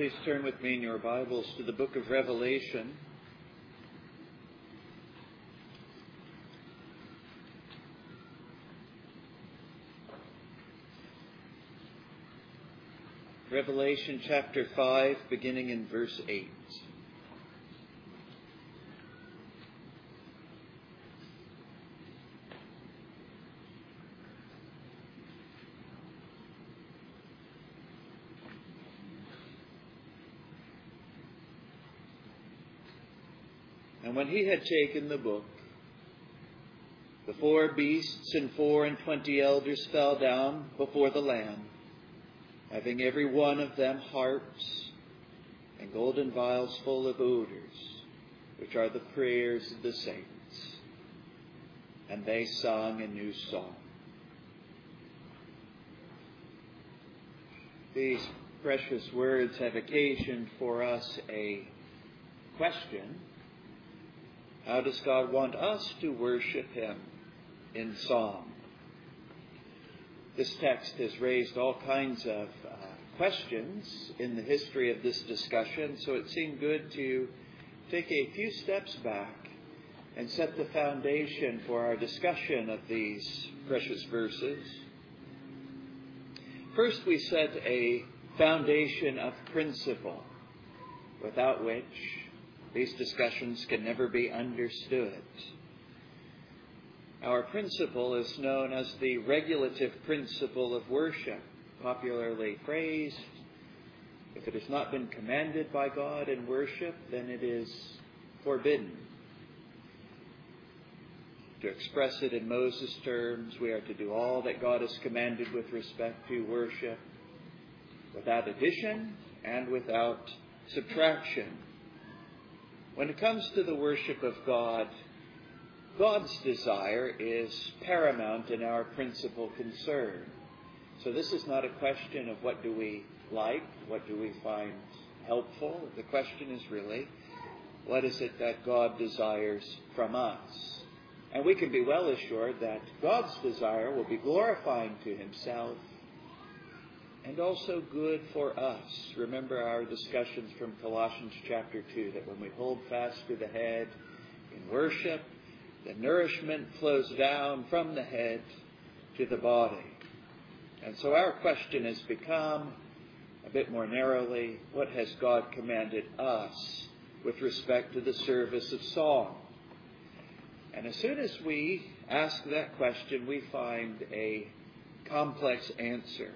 Please turn with me in your Bibles to the book of Revelation. Revelation chapter 5, beginning in verse 8. He had taken the book, the four beasts and four and twenty elders fell down before the Lamb, having every one of them harps and golden vials full of odors, which are the prayers of the saints. And they sung a new song. These precious words have occasioned for us a question how does God want us to worship Him in song? This text has raised all kinds of uh, questions in the history of this discussion, so it seemed good to take a few steps back and set the foundation for our discussion of these precious verses. First, we set a foundation of principle, without which these discussions can never be understood. Our principle is known as the regulative principle of worship, popularly phrased. If it has not been commanded by God in worship, then it is forbidden. To express it in Moses' terms, we are to do all that God has commanded with respect to worship, without addition and without subtraction. When it comes to the worship of God, God's desire is paramount in our principal concern. So this is not a question of what do we like, what do we find helpful. The question is really, what is it that God desires from us? And we can be well assured that God's desire will be glorifying to himself and also good for us. Remember our discussions from Colossians chapter 2 that when we hold fast to the head in worship, the nourishment flows down from the head to the body. And so our question has become a bit more narrowly what has God commanded us with respect to the service of song? And as soon as we ask that question, we find a complex answer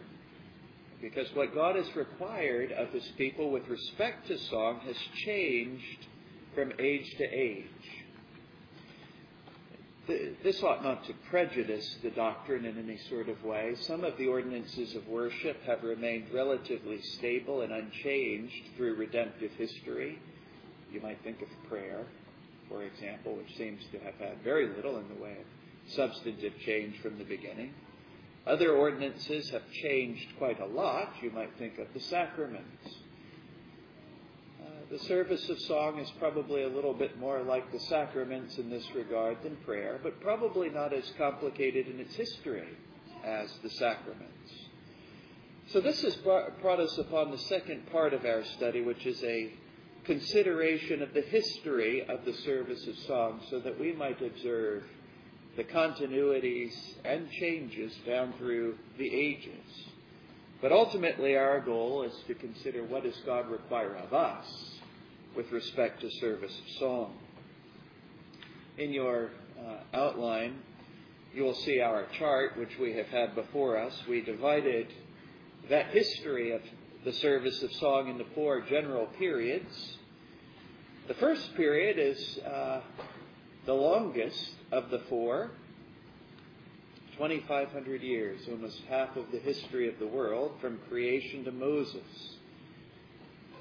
because what God has required of his people with respect to song has changed from age to age. This ought not to prejudice the doctrine in any sort of way. Some of the ordinances of worship have remained relatively stable and unchanged through redemptive history. You might think of prayer, for example, which seems to have had very little in the way of substantive change from the beginning. Other ordinances have changed quite a lot. You might think of the sacraments. Uh, the service of song is probably a little bit more like the sacraments in this regard than prayer, but probably not as complicated in its history as the sacraments. So this has brought us upon the second part of our study, which is a consideration of the history of the service of song, so that we might observe the continuities and changes down through the ages. But ultimately, our goal is to consider what does God require of us with respect to service of song. In your uh, outline, you will see our chart, which we have had before us. We divided that history of the service of song into four general periods. The first period is uh, the longest of the four, 2,500 years, almost half of the history of the world, from creation to Moses.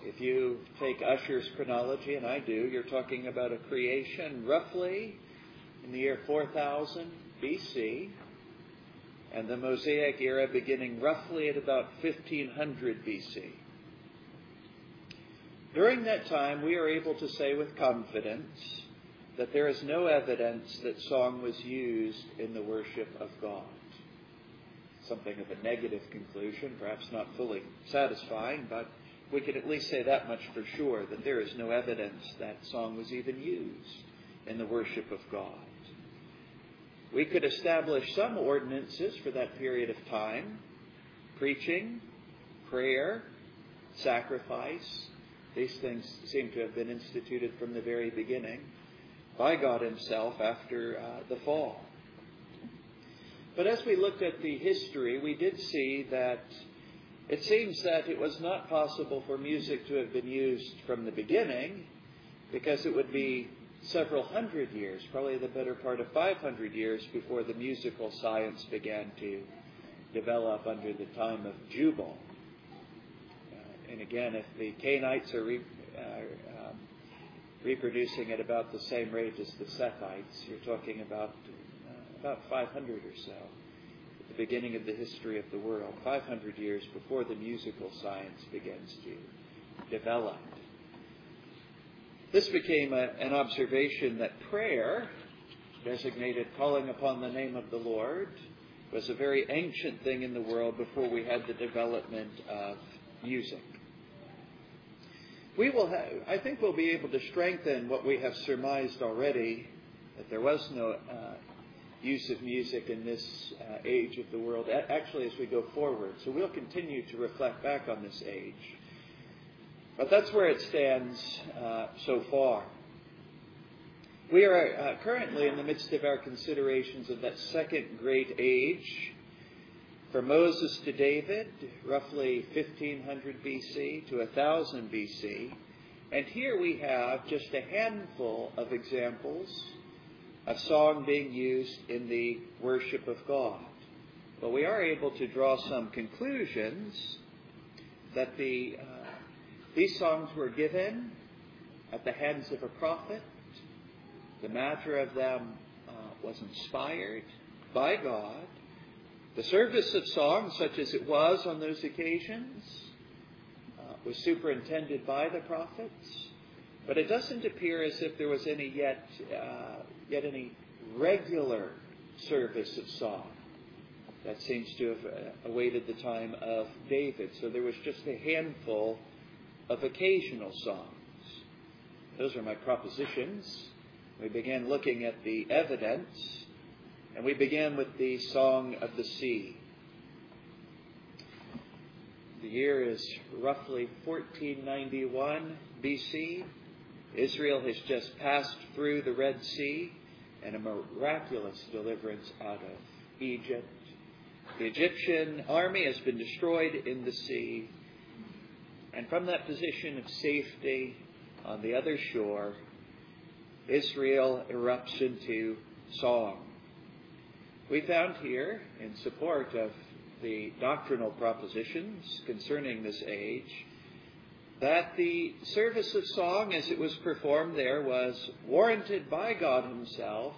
If you take Ussher's chronology, and I do, you're talking about a creation roughly in the year 4000 BC, and the Mosaic era beginning roughly at about 1500 BC. During that time, we are able to say with confidence that there is no evidence that song was used in the worship of God. Something of a negative conclusion, perhaps not fully satisfying, but we can at least say that much for sure that there is no evidence that song was even used in the worship of God. We could establish some ordinances for that period of time preaching, prayer, sacrifice. These things seem to have been instituted from the very beginning by God Himself after uh, the fall. But as we looked at the history, we did see that it seems that it was not possible for music to have been used from the beginning because it would be several hundred years, probably the better part of 500 years, before the musical science began to develop under the time of Jubal. Uh, and again, if the Cainites are re, uh, um, reproducing at about the same rate as the Sethites, you're talking about uh, about 500 or so at the beginning of the history of the world, 500 years before the musical science begins to develop. This became a, an observation that prayer, designated calling upon the name of the Lord, was a very ancient thing in the world before we had the development of music. We will have, I think we'll be able to strengthen what we have surmised already that there was no uh, use of music in this uh, age of the world, actually, as we go forward. So we'll continue to reflect back on this age. But that's where it stands uh, so far. We are uh, currently in the midst of our considerations of that second great age. From Moses to David, roughly 1500 BC to 1000 BC. And here we have just a handful of examples of song being used in the worship of God. But we are able to draw some conclusions that the uh, these songs were given at the hands of a prophet. The matter of them uh, was inspired by God. The service of song, such as it was on those occasions, uh, was superintended by the prophets. But it doesn't appear as if there was any yet, uh, yet any regular service of song. That seems to have uh, awaited the time of David. So there was just a handful of occasional songs. Those are my propositions. We began looking at the evidence, and we begin with the Song of the Sea. The year is roughly 1491 BC. Israel has just passed through the Red Sea and a miraculous deliverance out of Egypt. The Egyptian army has been destroyed in the sea, and from that position of safety on the other shore, Israel erupts into song. We found here, in support of the doctrinal propositions concerning this age, that the service of song as it was performed there was warranted by God Himself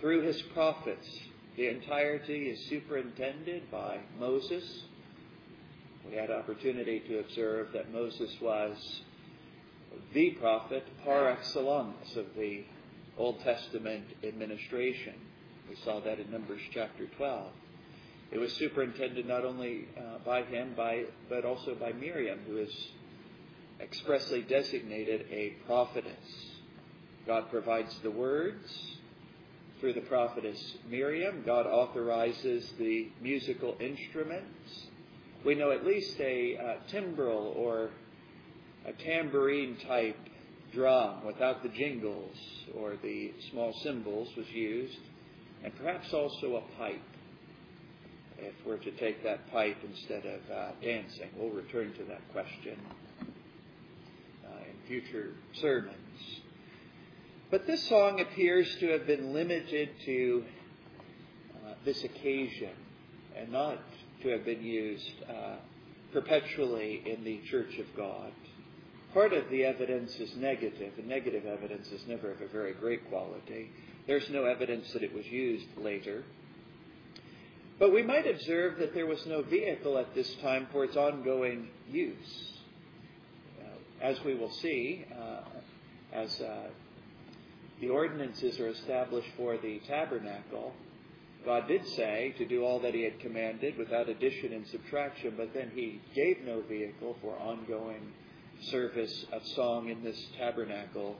through His prophets. The entirety is superintended by Moses we had opportunity to observe that Moses was the prophet par excellence of the Old Testament administration. We saw that in Numbers chapter 12. It was superintended not only uh, by him, by, but also by Miriam, who is expressly designated a prophetess. God provides the words through the prophetess Miriam. God authorizes the musical instruments we know at least a uh, timbrel or a tambourine type drum without the jingles or the small cymbals was used, and perhaps also a pipe if we're to take that pipe instead of uh, dancing. We'll return to that question uh, in future sermons. But this song appears to have been limited to uh, this occasion and not to have been used uh, perpetually in the Church of God. Part of the evidence is negative, and negative evidence is never of a very great quality. There's no evidence that it was used later. But we might observe that there was no vehicle at this time for its ongoing use. Uh, as we will see, uh, as uh, the ordinances are established for the tabernacle, God did say to do all that He had commanded without addition and subtraction, but then He gave no vehicle for ongoing service of song in this tabernacle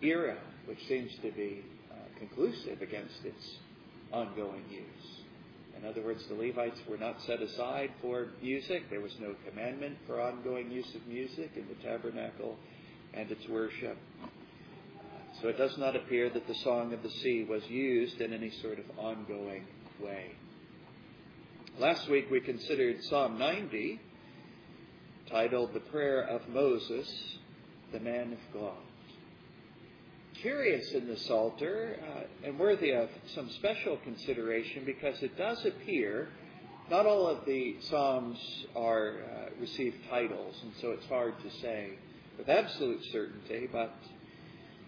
era, which seems to be conclusive against its ongoing use. In other words, the Levites were not set aside for music. There was no commandment for ongoing use of music in the tabernacle and its worship. So it does not appear that the Song of the Sea was used in any sort of ongoing way. Last week we considered Psalm 90, titled The Prayer of Moses, the Man of God. Curious in the Psalter uh, and worthy of some special consideration because it does appear not all of the Psalms are uh, titles, and so it's hard to say with absolute certainty, but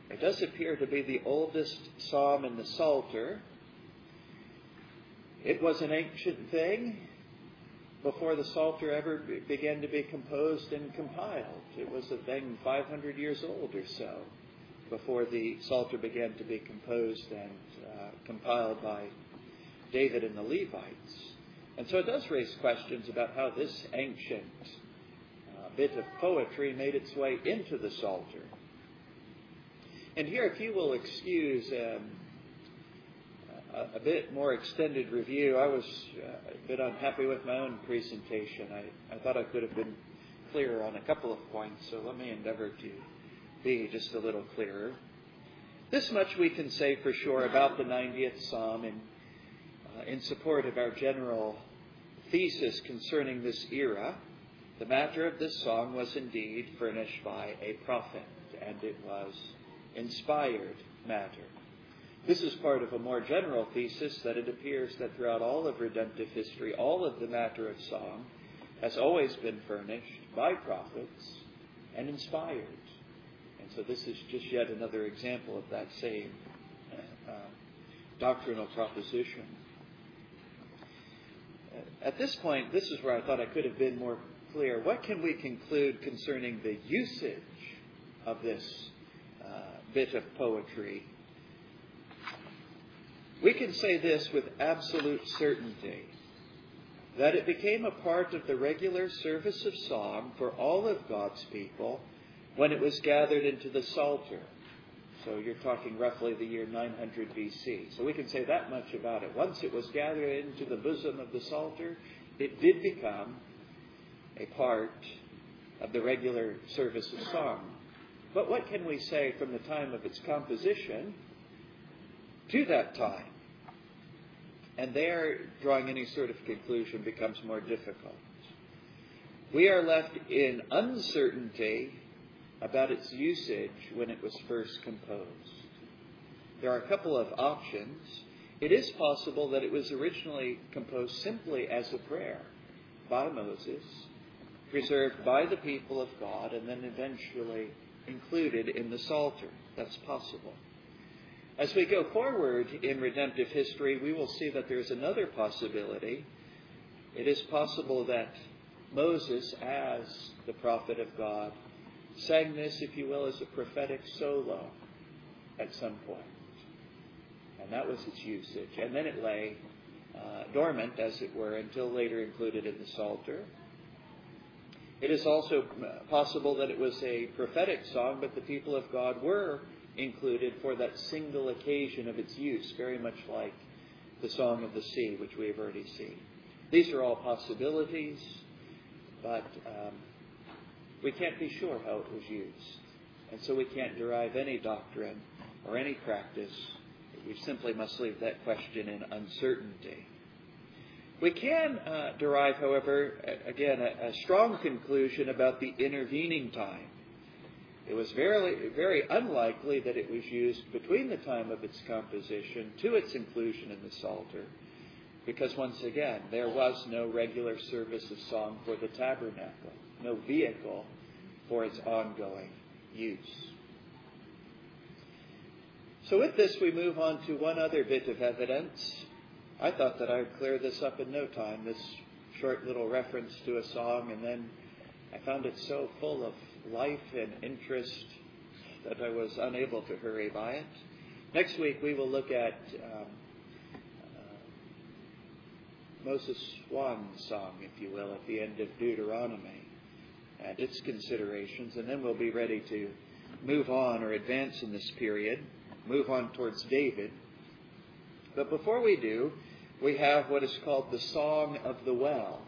it does appear to be the oldest psalm in the Psalter. It was an ancient thing before the Psalter ever began to be composed and compiled. It was a thing 500 years old or so before the Psalter began to be composed and uh, compiled by David and the Levites. And so it does raise questions about how this ancient uh, bit of poetry made its way into the Psalter. And here, if you will excuse um, a, a, bit more extended review, I was uh, a bit unhappy with my own presentation. I, I thought I could have been clearer on a couple of points, so let me endeavor to be just a little clearer. This much we can say for sure about the 90th Psalm in, uh, in support of our general thesis concerning this era. The matter of this song was indeed furnished by a prophet, and it was inspired matter. This is part of a more general thesis that it appears that throughout all of redemptive history, all of the matter of song has always been furnished by prophets and inspired. So this is just yet another example of that same uh, doctrinal proposition. At this point, this is where I thought I could have been more clear. What can we conclude concerning the usage of this bit of poetry. We can say this with absolute certainty that it became a part of the regular service of song for all of God's people when it was gathered into the Psalter. So you're talking roughly the year 900 BC. So we can say that much about it. Once it was gathered into the bosom of the Psalter, it did become a part of the regular service of song. But what can we say from the time of its composition to that time? And there, drawing any sort of conclusion becomes more difficult. We are left in uncertainty about its usage when it was first composed. There are a couple of options. It is possible that it was originally composed simply as a prayer by Moses, preserved by the people of God, and then eventually included in the Psalter. That's possible. As we go forward in redemptive history, we will see that there's another possibility. It is possible that Moses, as the prophet of God, sang this, if you will, as a prophetic solo at some point. And that was its usage. And then it lay uh, dormant, as it were, until later included in the Psalter. It is also possible that it was a prophetic song, but the people of God were included for that single occasion of its use, very much like the Song of the Sea, which we have already seen. These are all possibilities, but um, we can't be sure how it was used. And so we can't derive any doctrine or any practice. We simply must leave that question in uncertainty. We can uh, derive, however, again, a, a, strong conclusion about the intervening time. It was very, very unlikely that it was used between the time of its composition to its inclusion in the Psalter, because once again, there was no regular service of song for the tabernacle, no vehicle for its ongoing use. So, with this, we move on to one other bit of evidence I thought that I would clear this up in no time, this short little reference to a song, and then I found it so full of life and interest that I was unable to hurry by it. Next week we will look at um, Moses' swan song, if you will, at the end of Deuteronomy and its considerations, and then we'll be ready to move on or advance in this period, move on towards David. But before we do, we have what is called the Song of the Well.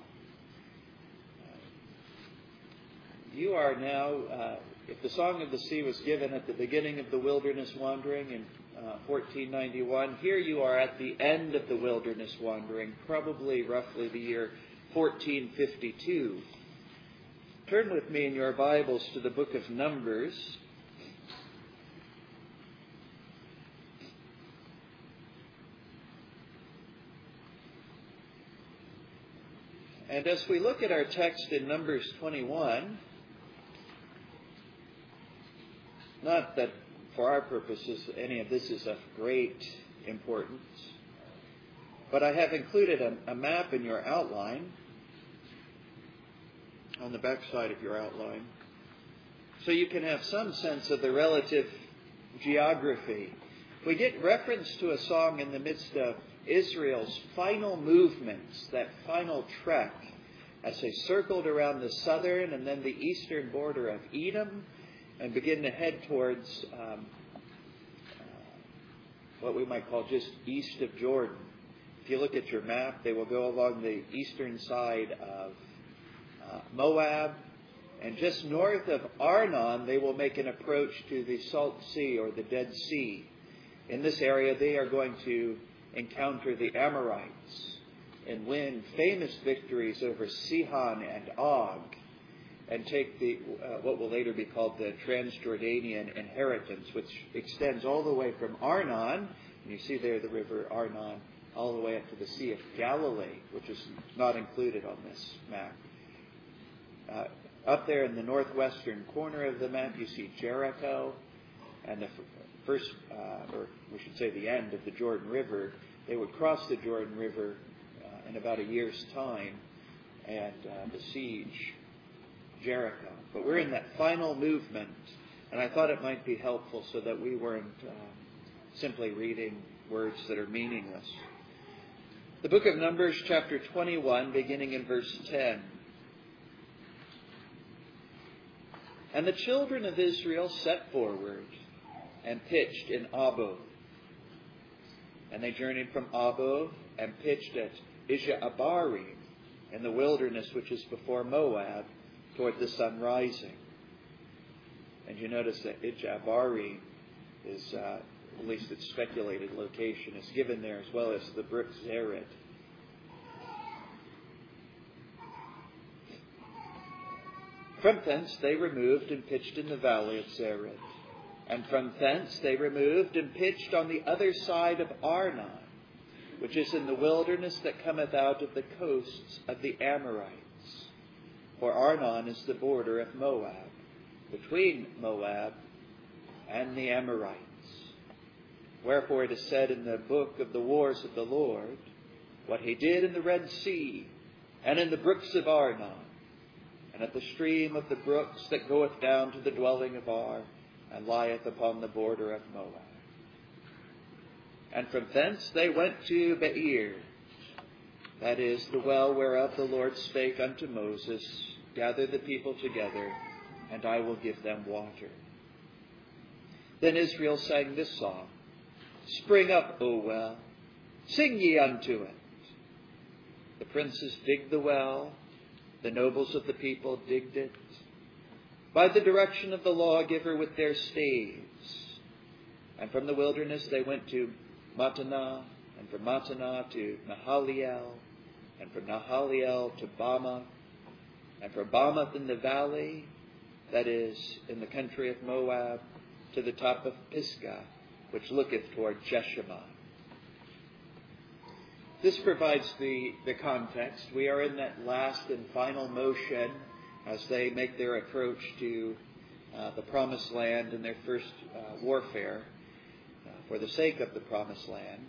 You are now, uh, if the Song of the Sea was given at the beginning of the wilderness wandering in uh, 1491, here you are at the end of the wilderness wandering, probably roughly the year 1452. Turn with me in your Bibles to the book of Numbers. And as we look at our text in Numbers 21, not that for our purposes any of this is of great importance, but I have included a, a map in your outline on the back side of your outline so you can have some sense of the relative geography. We get reference to a song in the midst of Israel's final movements, that final trek, as they circled around the southern and then the eastern border of Edom and begin to head towards um, uh, what we might call just east of Jordan. If you look at your map, they will go along the eastern side of uh, Moab, and just north of Arnon, they will make an approach to the Salt Sea or the Dead Sea. In this area, they are going to encounter the Amorites and win famous victories over Sihon and Og and take the uh, what will later be called the Transjordanian inheritance, which extends all the way from Arnon, and you see there the river Arnon, all the way up to the Sea of Galilee, which is not included on this map. Uh, up there in the northwestern corner of the map, you see Jericho, and the first, uh, or we should say the end of the Jordan River. They would cross the Jordan River uh, in about a year's time and uh, besiege Jericho. But we're in that final movement, and I thought it might be helpful so that we weren't uh, simply reading words that are meaningless. The book of Numbers, chapter 21, beginning in verse 10. And the children of Israel set forward and pitched in Oboth. And they journeyed from Oboth and pitched at Ijeabarim in the wilderness which is before Moab toward the sun rising. And you notice that Ijeabarim is, uh, at least its speculated location, is given there as well as the brook Zered. From thence they removed and pitched in the valley of Zered. And from thence they removed and pitched on the other side of Arnon, which is in the wilderness that cometh out of the coasts of the Amorites. For Arnon is the border of Moab, between Moab and the Amorites. Wherefore it is said in the book of the wars of the Lord, what he did in the Red Sea and in the brooks of Arnon, and at the stream of the brooks that goeth down to the dwelling of Ar, and lieth upon the border of Moab. And from thence they went to Beer, that is, the well whereof the Lord spake unto Moses, Gather the people together, and I will give them water. Then Israel sang this song Spring up, O well, sing ye unto it. The princes digged the well, the nobles of the people digged it by the direction of the lawgiver with their staves. And from the wilderness they went to Mattanah, and from Mattanah to Nahaliel, and from Nahaliel to Bamoth, and from Bamoth in the valley, that is, in the country of Moab, to the top of Pisgah, which looketh toward Jeshimon. This provides the, the context. We are in that last and final motion as they make their approach to uh, the promised land in their first uh, warfare uh, for the sake of the promised land.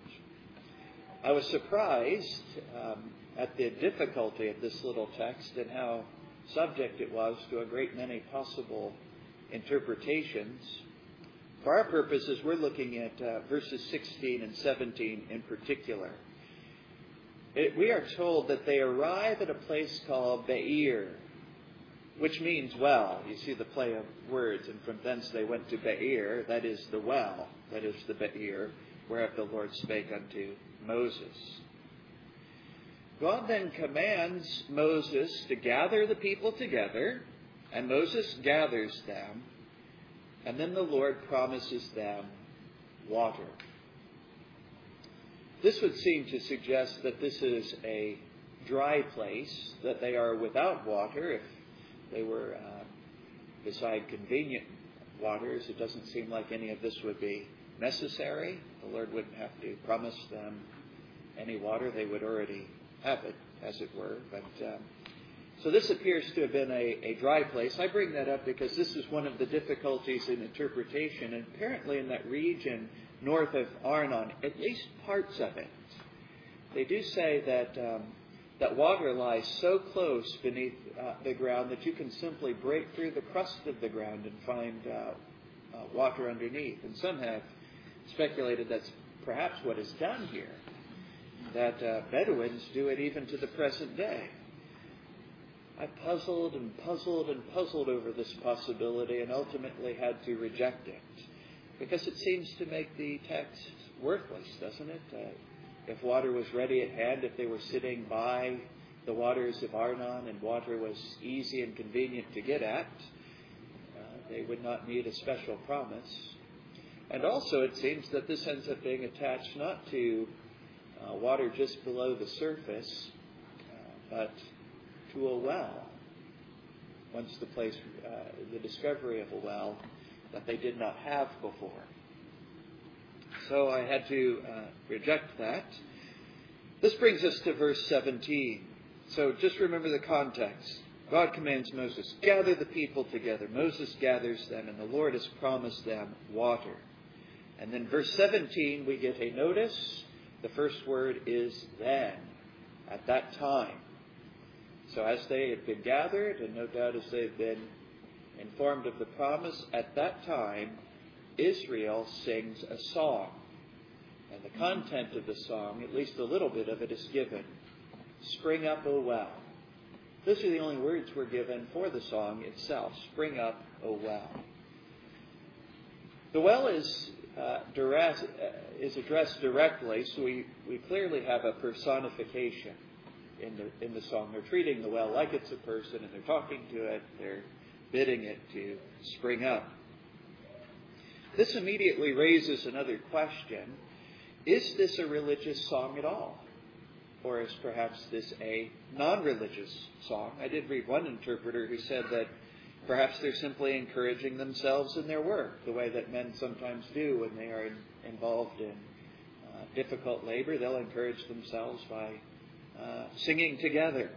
I was surprised um, at the difficulty of this little text and how subject it was to a great many possible interpretations. For our purposes, we're looking at uh, verses 16 and 17 in particular. it, we are told that they arrive at a place called Be'er, which means well. You see the play of words, and from thence they went to Be'er, that is the well, that is the Be'er, whereof the Lord spake unto Moses. God then commands Moses to gather the people together, and Moses gathers them, and then the Lord promises them water. This would seem to suggest that this is a dry place, that they are without water. If they were uh, beside convenient waters, it doesn't seem like any of this would be necessary. The Lord wouldn't have to promise them any water. They would already have it, as it were. But um, so this appears to have been a, a dry place. I bring that up because this is one of the difficulties in interpretation. And apparently, in that region north of Arnon, at least parts of it, they do say that um, that water lies so close beneath uh, the ground that you can simply break through the crust of the ground and find uh, uh, water underneath. And some have speculated that's perhaps what is done here that uh, Bedouins do it even to the present day. I puzzled and puzzled and puzzled over this possibility and ultimately had to reject it because it seems to make the text worthless, doesn't it? Uh, if water was ready at hand, if they were sitting by the waters of Arnon and water was easy and convenient to get at, uh, they would not need a special promise. And also, it seems that this ends up being attached not to uh, water just below the surface, uh, but to a well. Once the place, uh, the discovery of a well that they did not have before. So I had to uh, reject that. This brings us to verse 17. So just remember the context. God commands Moses, gather the people together. Moses gathers them, and the Lord has promised them water. And then verse 17, we get a notice the first word is then, at that time. So as they had been gathered, and no doubt as they've been informed of the promise, at that time Israel sings a song. And the content of the song, at least a little bit of it, is given. Spring up, O well. Those are the only words we're given for the song itself. Spring up, O well. The well is Uh, uh, is addressed directly, so we, we clearly have a personification in the, in the song. They're treating the well like it's a person, and they're talking to it, they're bidding it to spring up. This immediately raises another question Is this a religious song at all? Or is perhaps this a non religious song? I did read one interpreter who said that Perhaps they're simply encouraging themselves in their work, the way that men sometimes do when they are in, involved in uh, difficult labor. They'll encourage themselves by uh, singing together.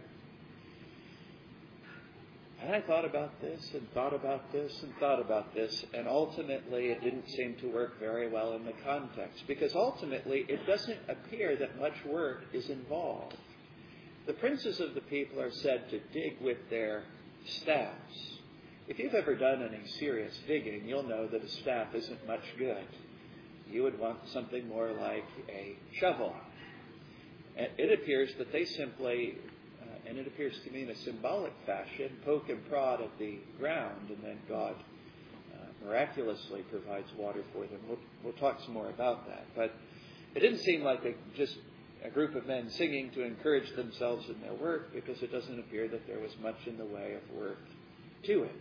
And I thought about this and thought about this and thought about this, and ultimately it didn't seem to work very well in the context because ultimately it doesn't appear that much work is involved. The princes of the people are said to dig with their staffs. If you've ever done any serious digging, you'll know that a staff isn't much good. You would want something more like a shovel. It appears that they simply, uh, and it appears to me in a symbolic fashion, poke and prod at the ground, and then God uh, miraculously provides water for them. We'll, we'll talk some more about that. But it didn't seem like a, just a group of men singing to encourage themselves in their work because it doesn't appear that there was much in the way of work to it.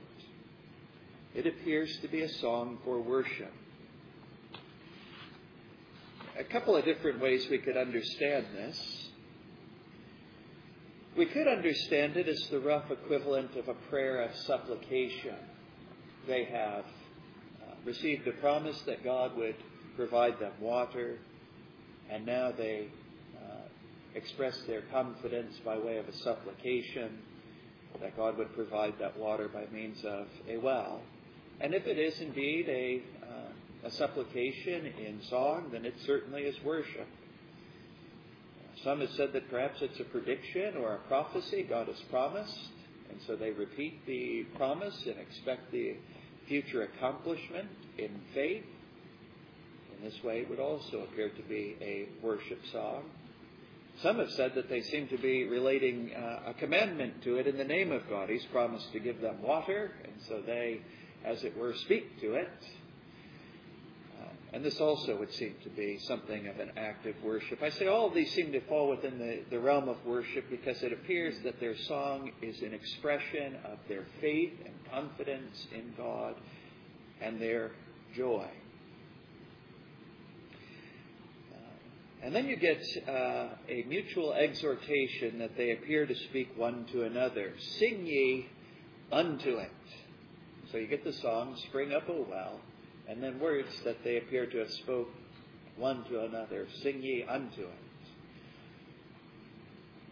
It appears to be a song for worship. A couple of different ways we could understand this. We could understand it as the rough equivalent of a prayer of supplication. They have uh, received a promise that God would provide them water, and now they uh, express their confidence by way of a supplication that God would provide that water by means of a well. And if it is indeed a, uh, a supplication in song, then it certainly is worship. Some have said that perhaps it's a prediction or a prophecy God has promised, and so they repeat the promise and expect the future accomplishment in faith. In this way, it would also appear to be a worship song. Some have said that they seem to be relating uh, a commandment to it in the name of God. He's promised to give them water, and so they, as it were, speak to it. Uh, and this also would seem to be something of an act of worship. I say all of these seem to fall within the, the realm of worship because it appears that their song is an expression of their faith and confidence in God and their joy. And then you get uh, a mutual exhortation that they appear to speak one to another. Sing ye unto it. So you get the song, Spring Up, oh O Well, and then words that they appear to have spoke one to another. Sing ye unto it.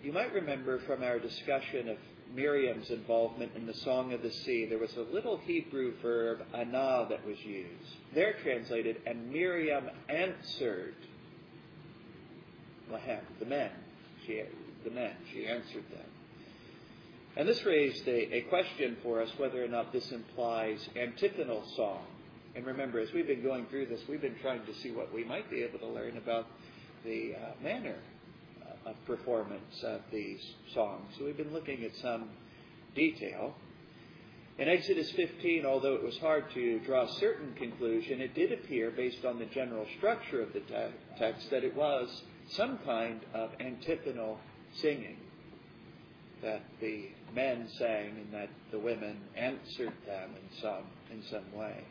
You might remember from our discussion of Miriam's involvement in the Song of the Sea, there was a little Hebrew verb, anah, that was used. They're translated, and Miriam answered Lahem, the men. She, the men. She answered them. And this raised a, a question for us whether or not this implies antiphonal song. And remember, as we've been going through this, we've been trying to see what we might be able to learn about the uh, manner uh, of performance of these songs. So we've been looking at some detail. In Exodus 15, although it was hard to draw a certain conclusion, it did appear, based on the general structure of the te- text, that it was some kind of antiphonal singing that the men sang and that the women answered them in some in some way.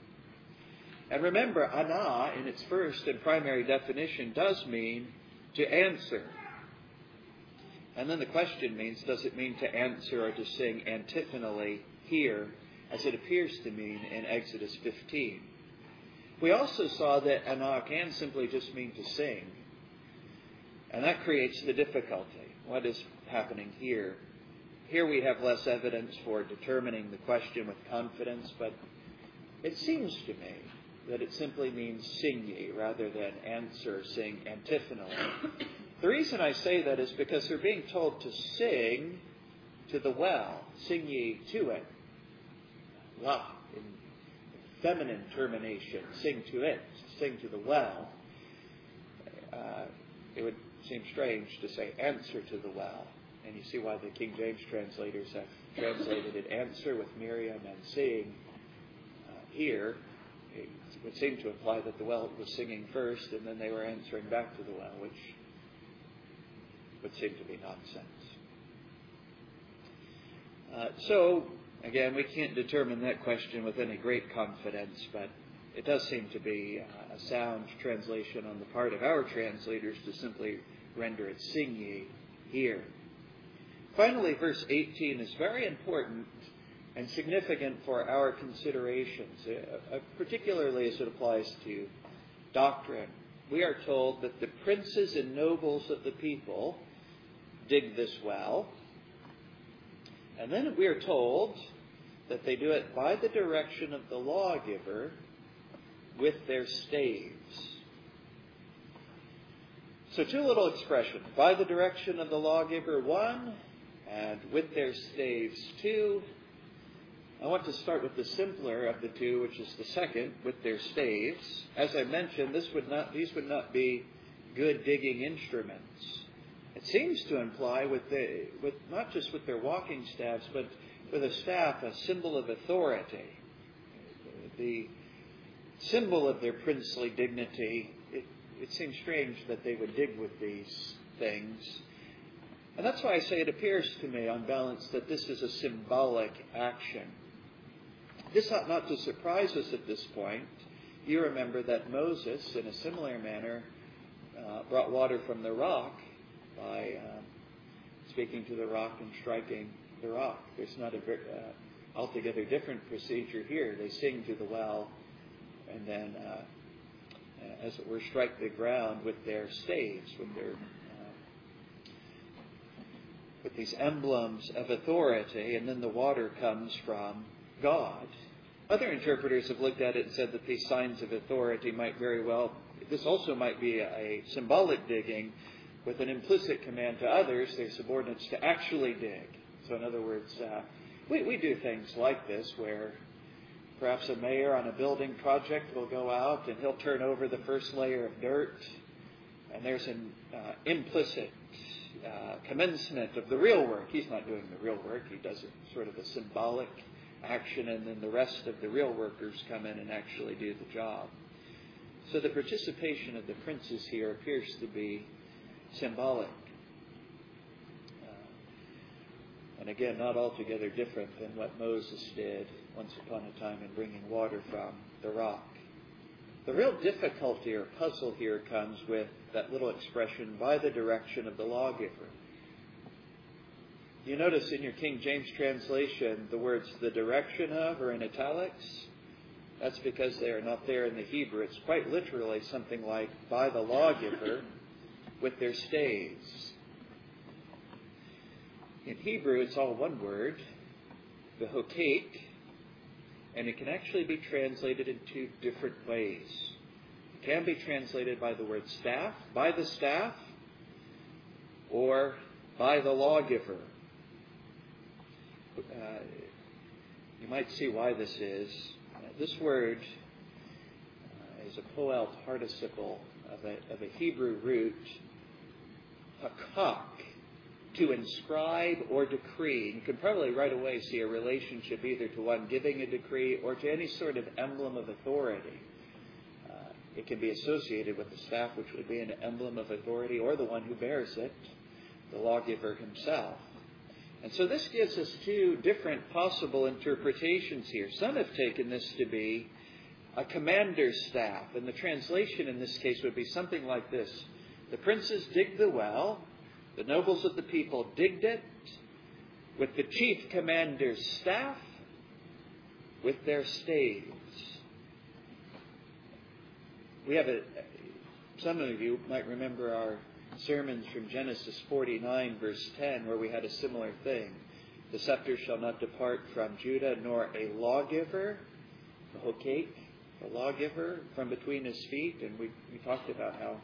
And remember, ana in its first and primary definition does mean to answer. And then the question means, does it mean to answer or to sing antiphonally here, as it appears to mean in Exodus 15? We also saw that ana can simply just mean to sing. And that creates the difficulty. What is happening here? Here we have less evidence for determining the question with confidence, but it seems to me that it simply means sing ye rather than answer, sing antiphonally. the reason I say that is because they're being told to sing to the well, sing ye to it. La, in feminine termination, sing to it, sing to the well. Uh, it would seem strange to say answer to the well. And you see why the King James translators have translated it answer with Miriam and sing uh, here. It would seem to imply that the well was singing first and then they were answering back to the well, which would seem to be nonsense. Uh, so, again, we can't determine that question with any great confidence, but it does seem to be uh, a sound translation on the part of our translators to simply render it sing ye here. Finally, verse 18 is very important and significant for our considerations, uh, uh, particularly as it applies to doctrine. We are told that the princes and nobles of the people dig this well. And then we are told that they do it by the direction of the lawgiver with their staves. So, two little expressions by the direction of the lawgiver, one, and with their staves, two. I want to start with the simpler of the two, which is the second, with their staves. As I mentioned, this would not, these would not be good digging instruments. It seems to imply with, the, with not just with their walking staffs, but with a staff, a symbol of authority. The symbol of their princely dignity. It, it seems strange that they would dig with these things. And that's why I say it appears to me, on balance, that this is a symbolic action. This ought not to surprise us at this point. You remember that Moses, in a similar manner, uh, brought water from the rock by uh, speaking to the rock and striking the rock. There's not a uh, altogether different procedure here. They sing to the well and then, uh, as it were, strike the ground with their staves, with their with these emblems of authority, and then the water comes from God. Other interpreters have looked at it and said that these signs of authority might very well, this also might be a, symbolic digging with an implicit command to others, their subordinates, to actually dig. So, in other words, uh, we, we do things like this where Perhaps a mayor on a building project will go out and he'll turn over the first layer of dirt, and there's an uh, implicit uh, commencement of the real work. He's not doing the real work, he does it sort of a symbolic action, and then the rest of the real workers come in and actually do the job. So the participation of the princes here appears to be symbolic. Uh, and again, not altogether different than what Moses did once upon a time in bringing water from the rock. The real difficulty or puzzle here comes with that little expression, by the direction of the lawgiver. You notice in your King James translation, the words the direction of are in italics. That's because they are not there in the Hebrew. It's quite literally something like by the lawgiver with their staves. In Hebrew, it's all one word, the hokek, and it can actually be translated in two different ways. It can be translated by the word staff, by the staff, or by the lawgiver. Uh, you might see why this is. Uh, this word uh, is a poel participle of a, of a Hebrew root, hakak, to inscribe or decree. You can probably right away see a relationship either to one giving a decree or to any sort of emblem of authority. Uh, it can be associated with the staff, which would be an emblem of authority, or the one who bears it, the lawgiver himself. And so this gives us two different possible interpretations here. Some have taken this to be a commander's staff, and the translation in this case would be something like this The princes dig the well, the nobles of the people digged it with the chief commander's staff, with their staves. We have a, some of you might remember our sermons from Genesis 49, verse 10, where we had a similar thing. The scepter shall not depart from Judah, nor a lawgiver, the hokek, a lawgiver, from between his feet. And we, we talked about how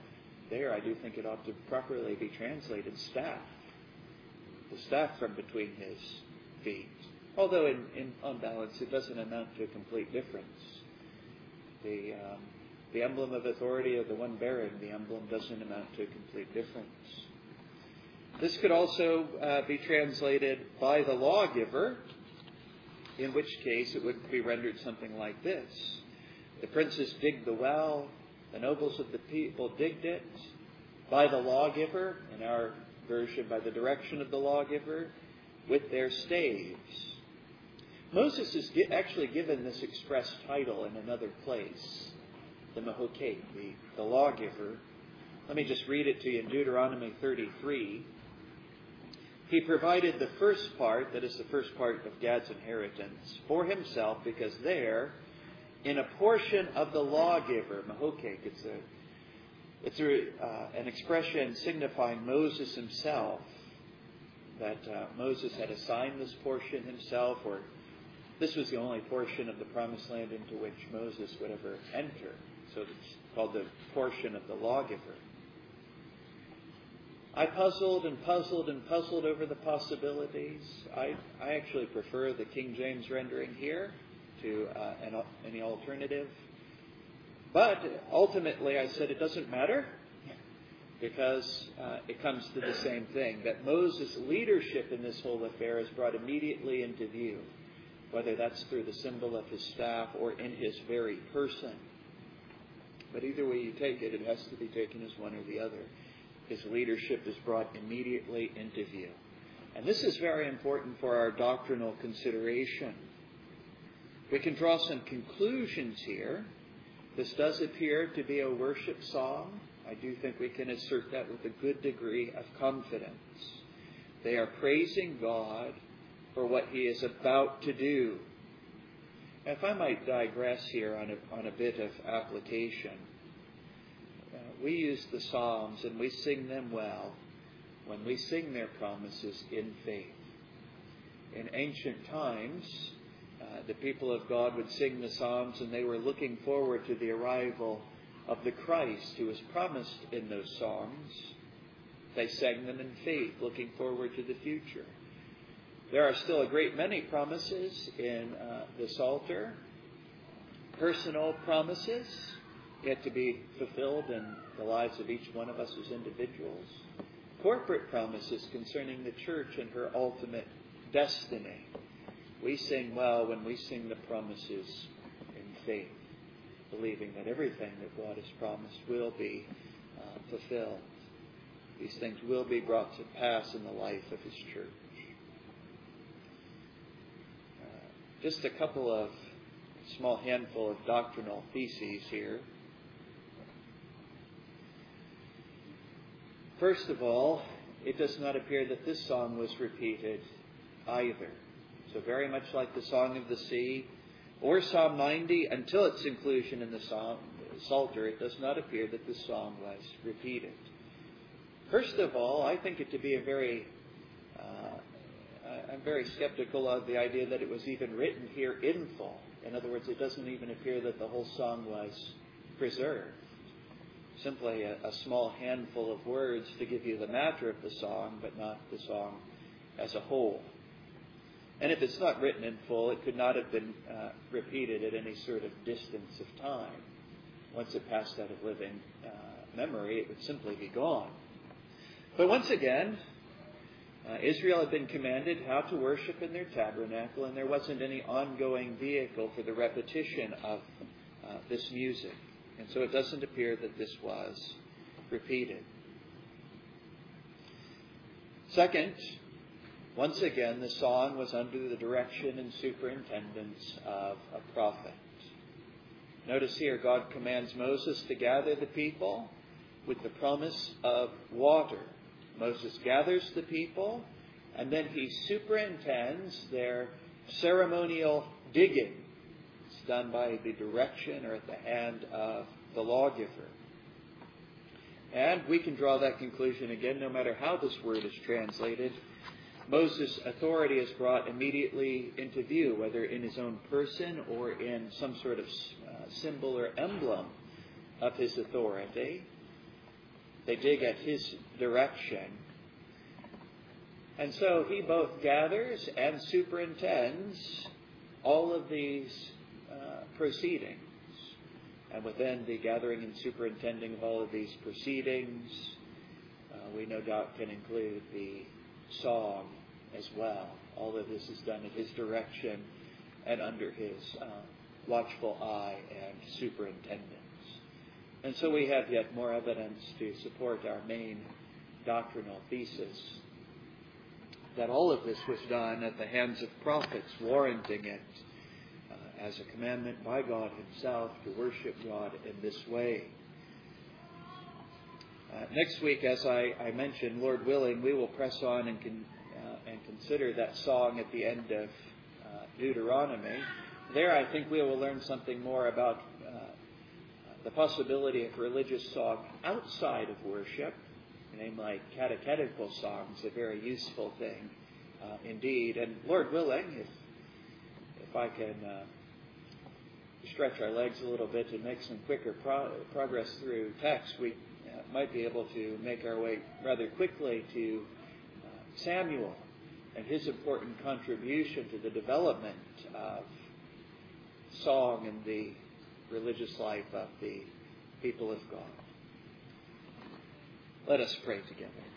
there I do think it ought to properly be translated staff. The staff from between his feet. Although, in, in, on balance, it doesn't amount to a complete difference. The. Um, the emblem of authority of the one bearing the emblem doesn't amount to a complete difference. This could also uh, be translated by the lawgiver, in which case it would be rendered something like this The princes digged the well, the nobles of the people digged it, by the lawgiver, in our version, by the direction of the lawgiver, with their staves. Moses is actually given this express title in another place the Mahokek, the, the lawgiver. Let me just read it to you in Deuteronomy 33. He provided the first part, that is the first part of Gad's inheritance, for himself, because there, in a portion of the lawgiver, Mahokek, it's a it's a, uh, an expression signifying Moses himself, that uh, Moses had assigned this portion himself, or this was the only portion of the promised land into which Moses would ever enter so it's called the portion of the lawgiver. I puzzled and puzzled and puzzled over the possibilities. I, I actually prefer the King James rendering here to uh, an, any alternative. But ultimately, I said it doesn't matter because uh, it comes to the same thing that Moses' leadership in this whole affair is brought immediately into view, whether that's through the symbol of his staff or in his very person. But either way you take it, it has to be taken as one or the other. His leadership is brought immediately into view. And this is very important for our doctrinal consideration. We can draw some conclusions here. This does appear to be a worship song. I do think we can assert that with a good degree of confidence. They are praising God for what He is about to do if I might digress here on a, on a bit of application, uh, we use the Psalms and we sing them well when we sing their promises in faith. In ancient times, the people of God would sing the Psalms and they were looking forward to the arrival of the Christ who was promised in those songs. They sang them in faith, looking forward to the future. There are still a great many promises in uh, the Psalter, personal promises yet to be fulfilled in the lives of each one of us as individuals. corporate promises concerning the church and her ultimate destiny. We sing well when we sing the promises in faith, believing that everything that God has promised will be uh, fulfilled. These things will be brought to pass in the life of His church. Uh, just a couple of small handful of doctrinal theses here. First of all, it does not appear that this song was repeated either. So, very much like the Song of the Sea or Psalm 90, until its inclusion in the Psalm, Psalter, it does not appear that this song was repeated. First of all, I think it to be a very, uh, I'm very skeptical of the idea that it was even written here in full. In other words, it doesn't even appear that the whole song was preserved simply a, a, small handful of words to give you the matter of the song, but not the song as a whole. And if it's not written in full, it could not have been uh, repeated at any sort of distance of time. Once it passed out of living uh, memory, it would simply be gone. But once again, uh, Israel had been commanded how to worship in their tabernacle, and there wasn't any ongoing vehicle for the repetition of uh, this music. And so it doesn't appear that this was repeated. Second, once again, the song was under the direction and superintendence of a prophet. Notice here, God commands Moses to gather the people with the promise of water. Moses gathers the people, and then he superintends their ceremonial digging It's done by the direction or at the hand of the lawgiver. And we can draw that conclusion again no matter how this word is translated. Moses' authority is brought immediately into view, whether in his own person or in some sort of uh, symbol or emblem of his authority. They dig at his direction. And so he both gathers and superintends all of these proceedings. And within the gathering and superintending of all of these proceedings, uh, we no doubt can include the song as well. All of this is done at his direction and under his uh, watchful eye and superintendence. And so we have yet more evidence to support our main doctrinal thesis that all of this was done at the hands of prophets, warranting it as a commandment by God Himself to worship God in this way. Uh, next week, as I, I, mentioned, Lord willing, we will press on and, uh, and consider that song at the end of uh, Deuteronomy. There, I think we will learn something more about uh, the possibility of religious song outside of worship, namely like catechetical songs, a very useful thing uh, indeed. And Lord willing, if if I can uh, stretch our legs a little bit to make some quicker pro- progress through text, we uh, might be able to make our way rather quickly to uh, Samuel and his important contribution to the development of song in the religious life of the people of God. Let us pray together.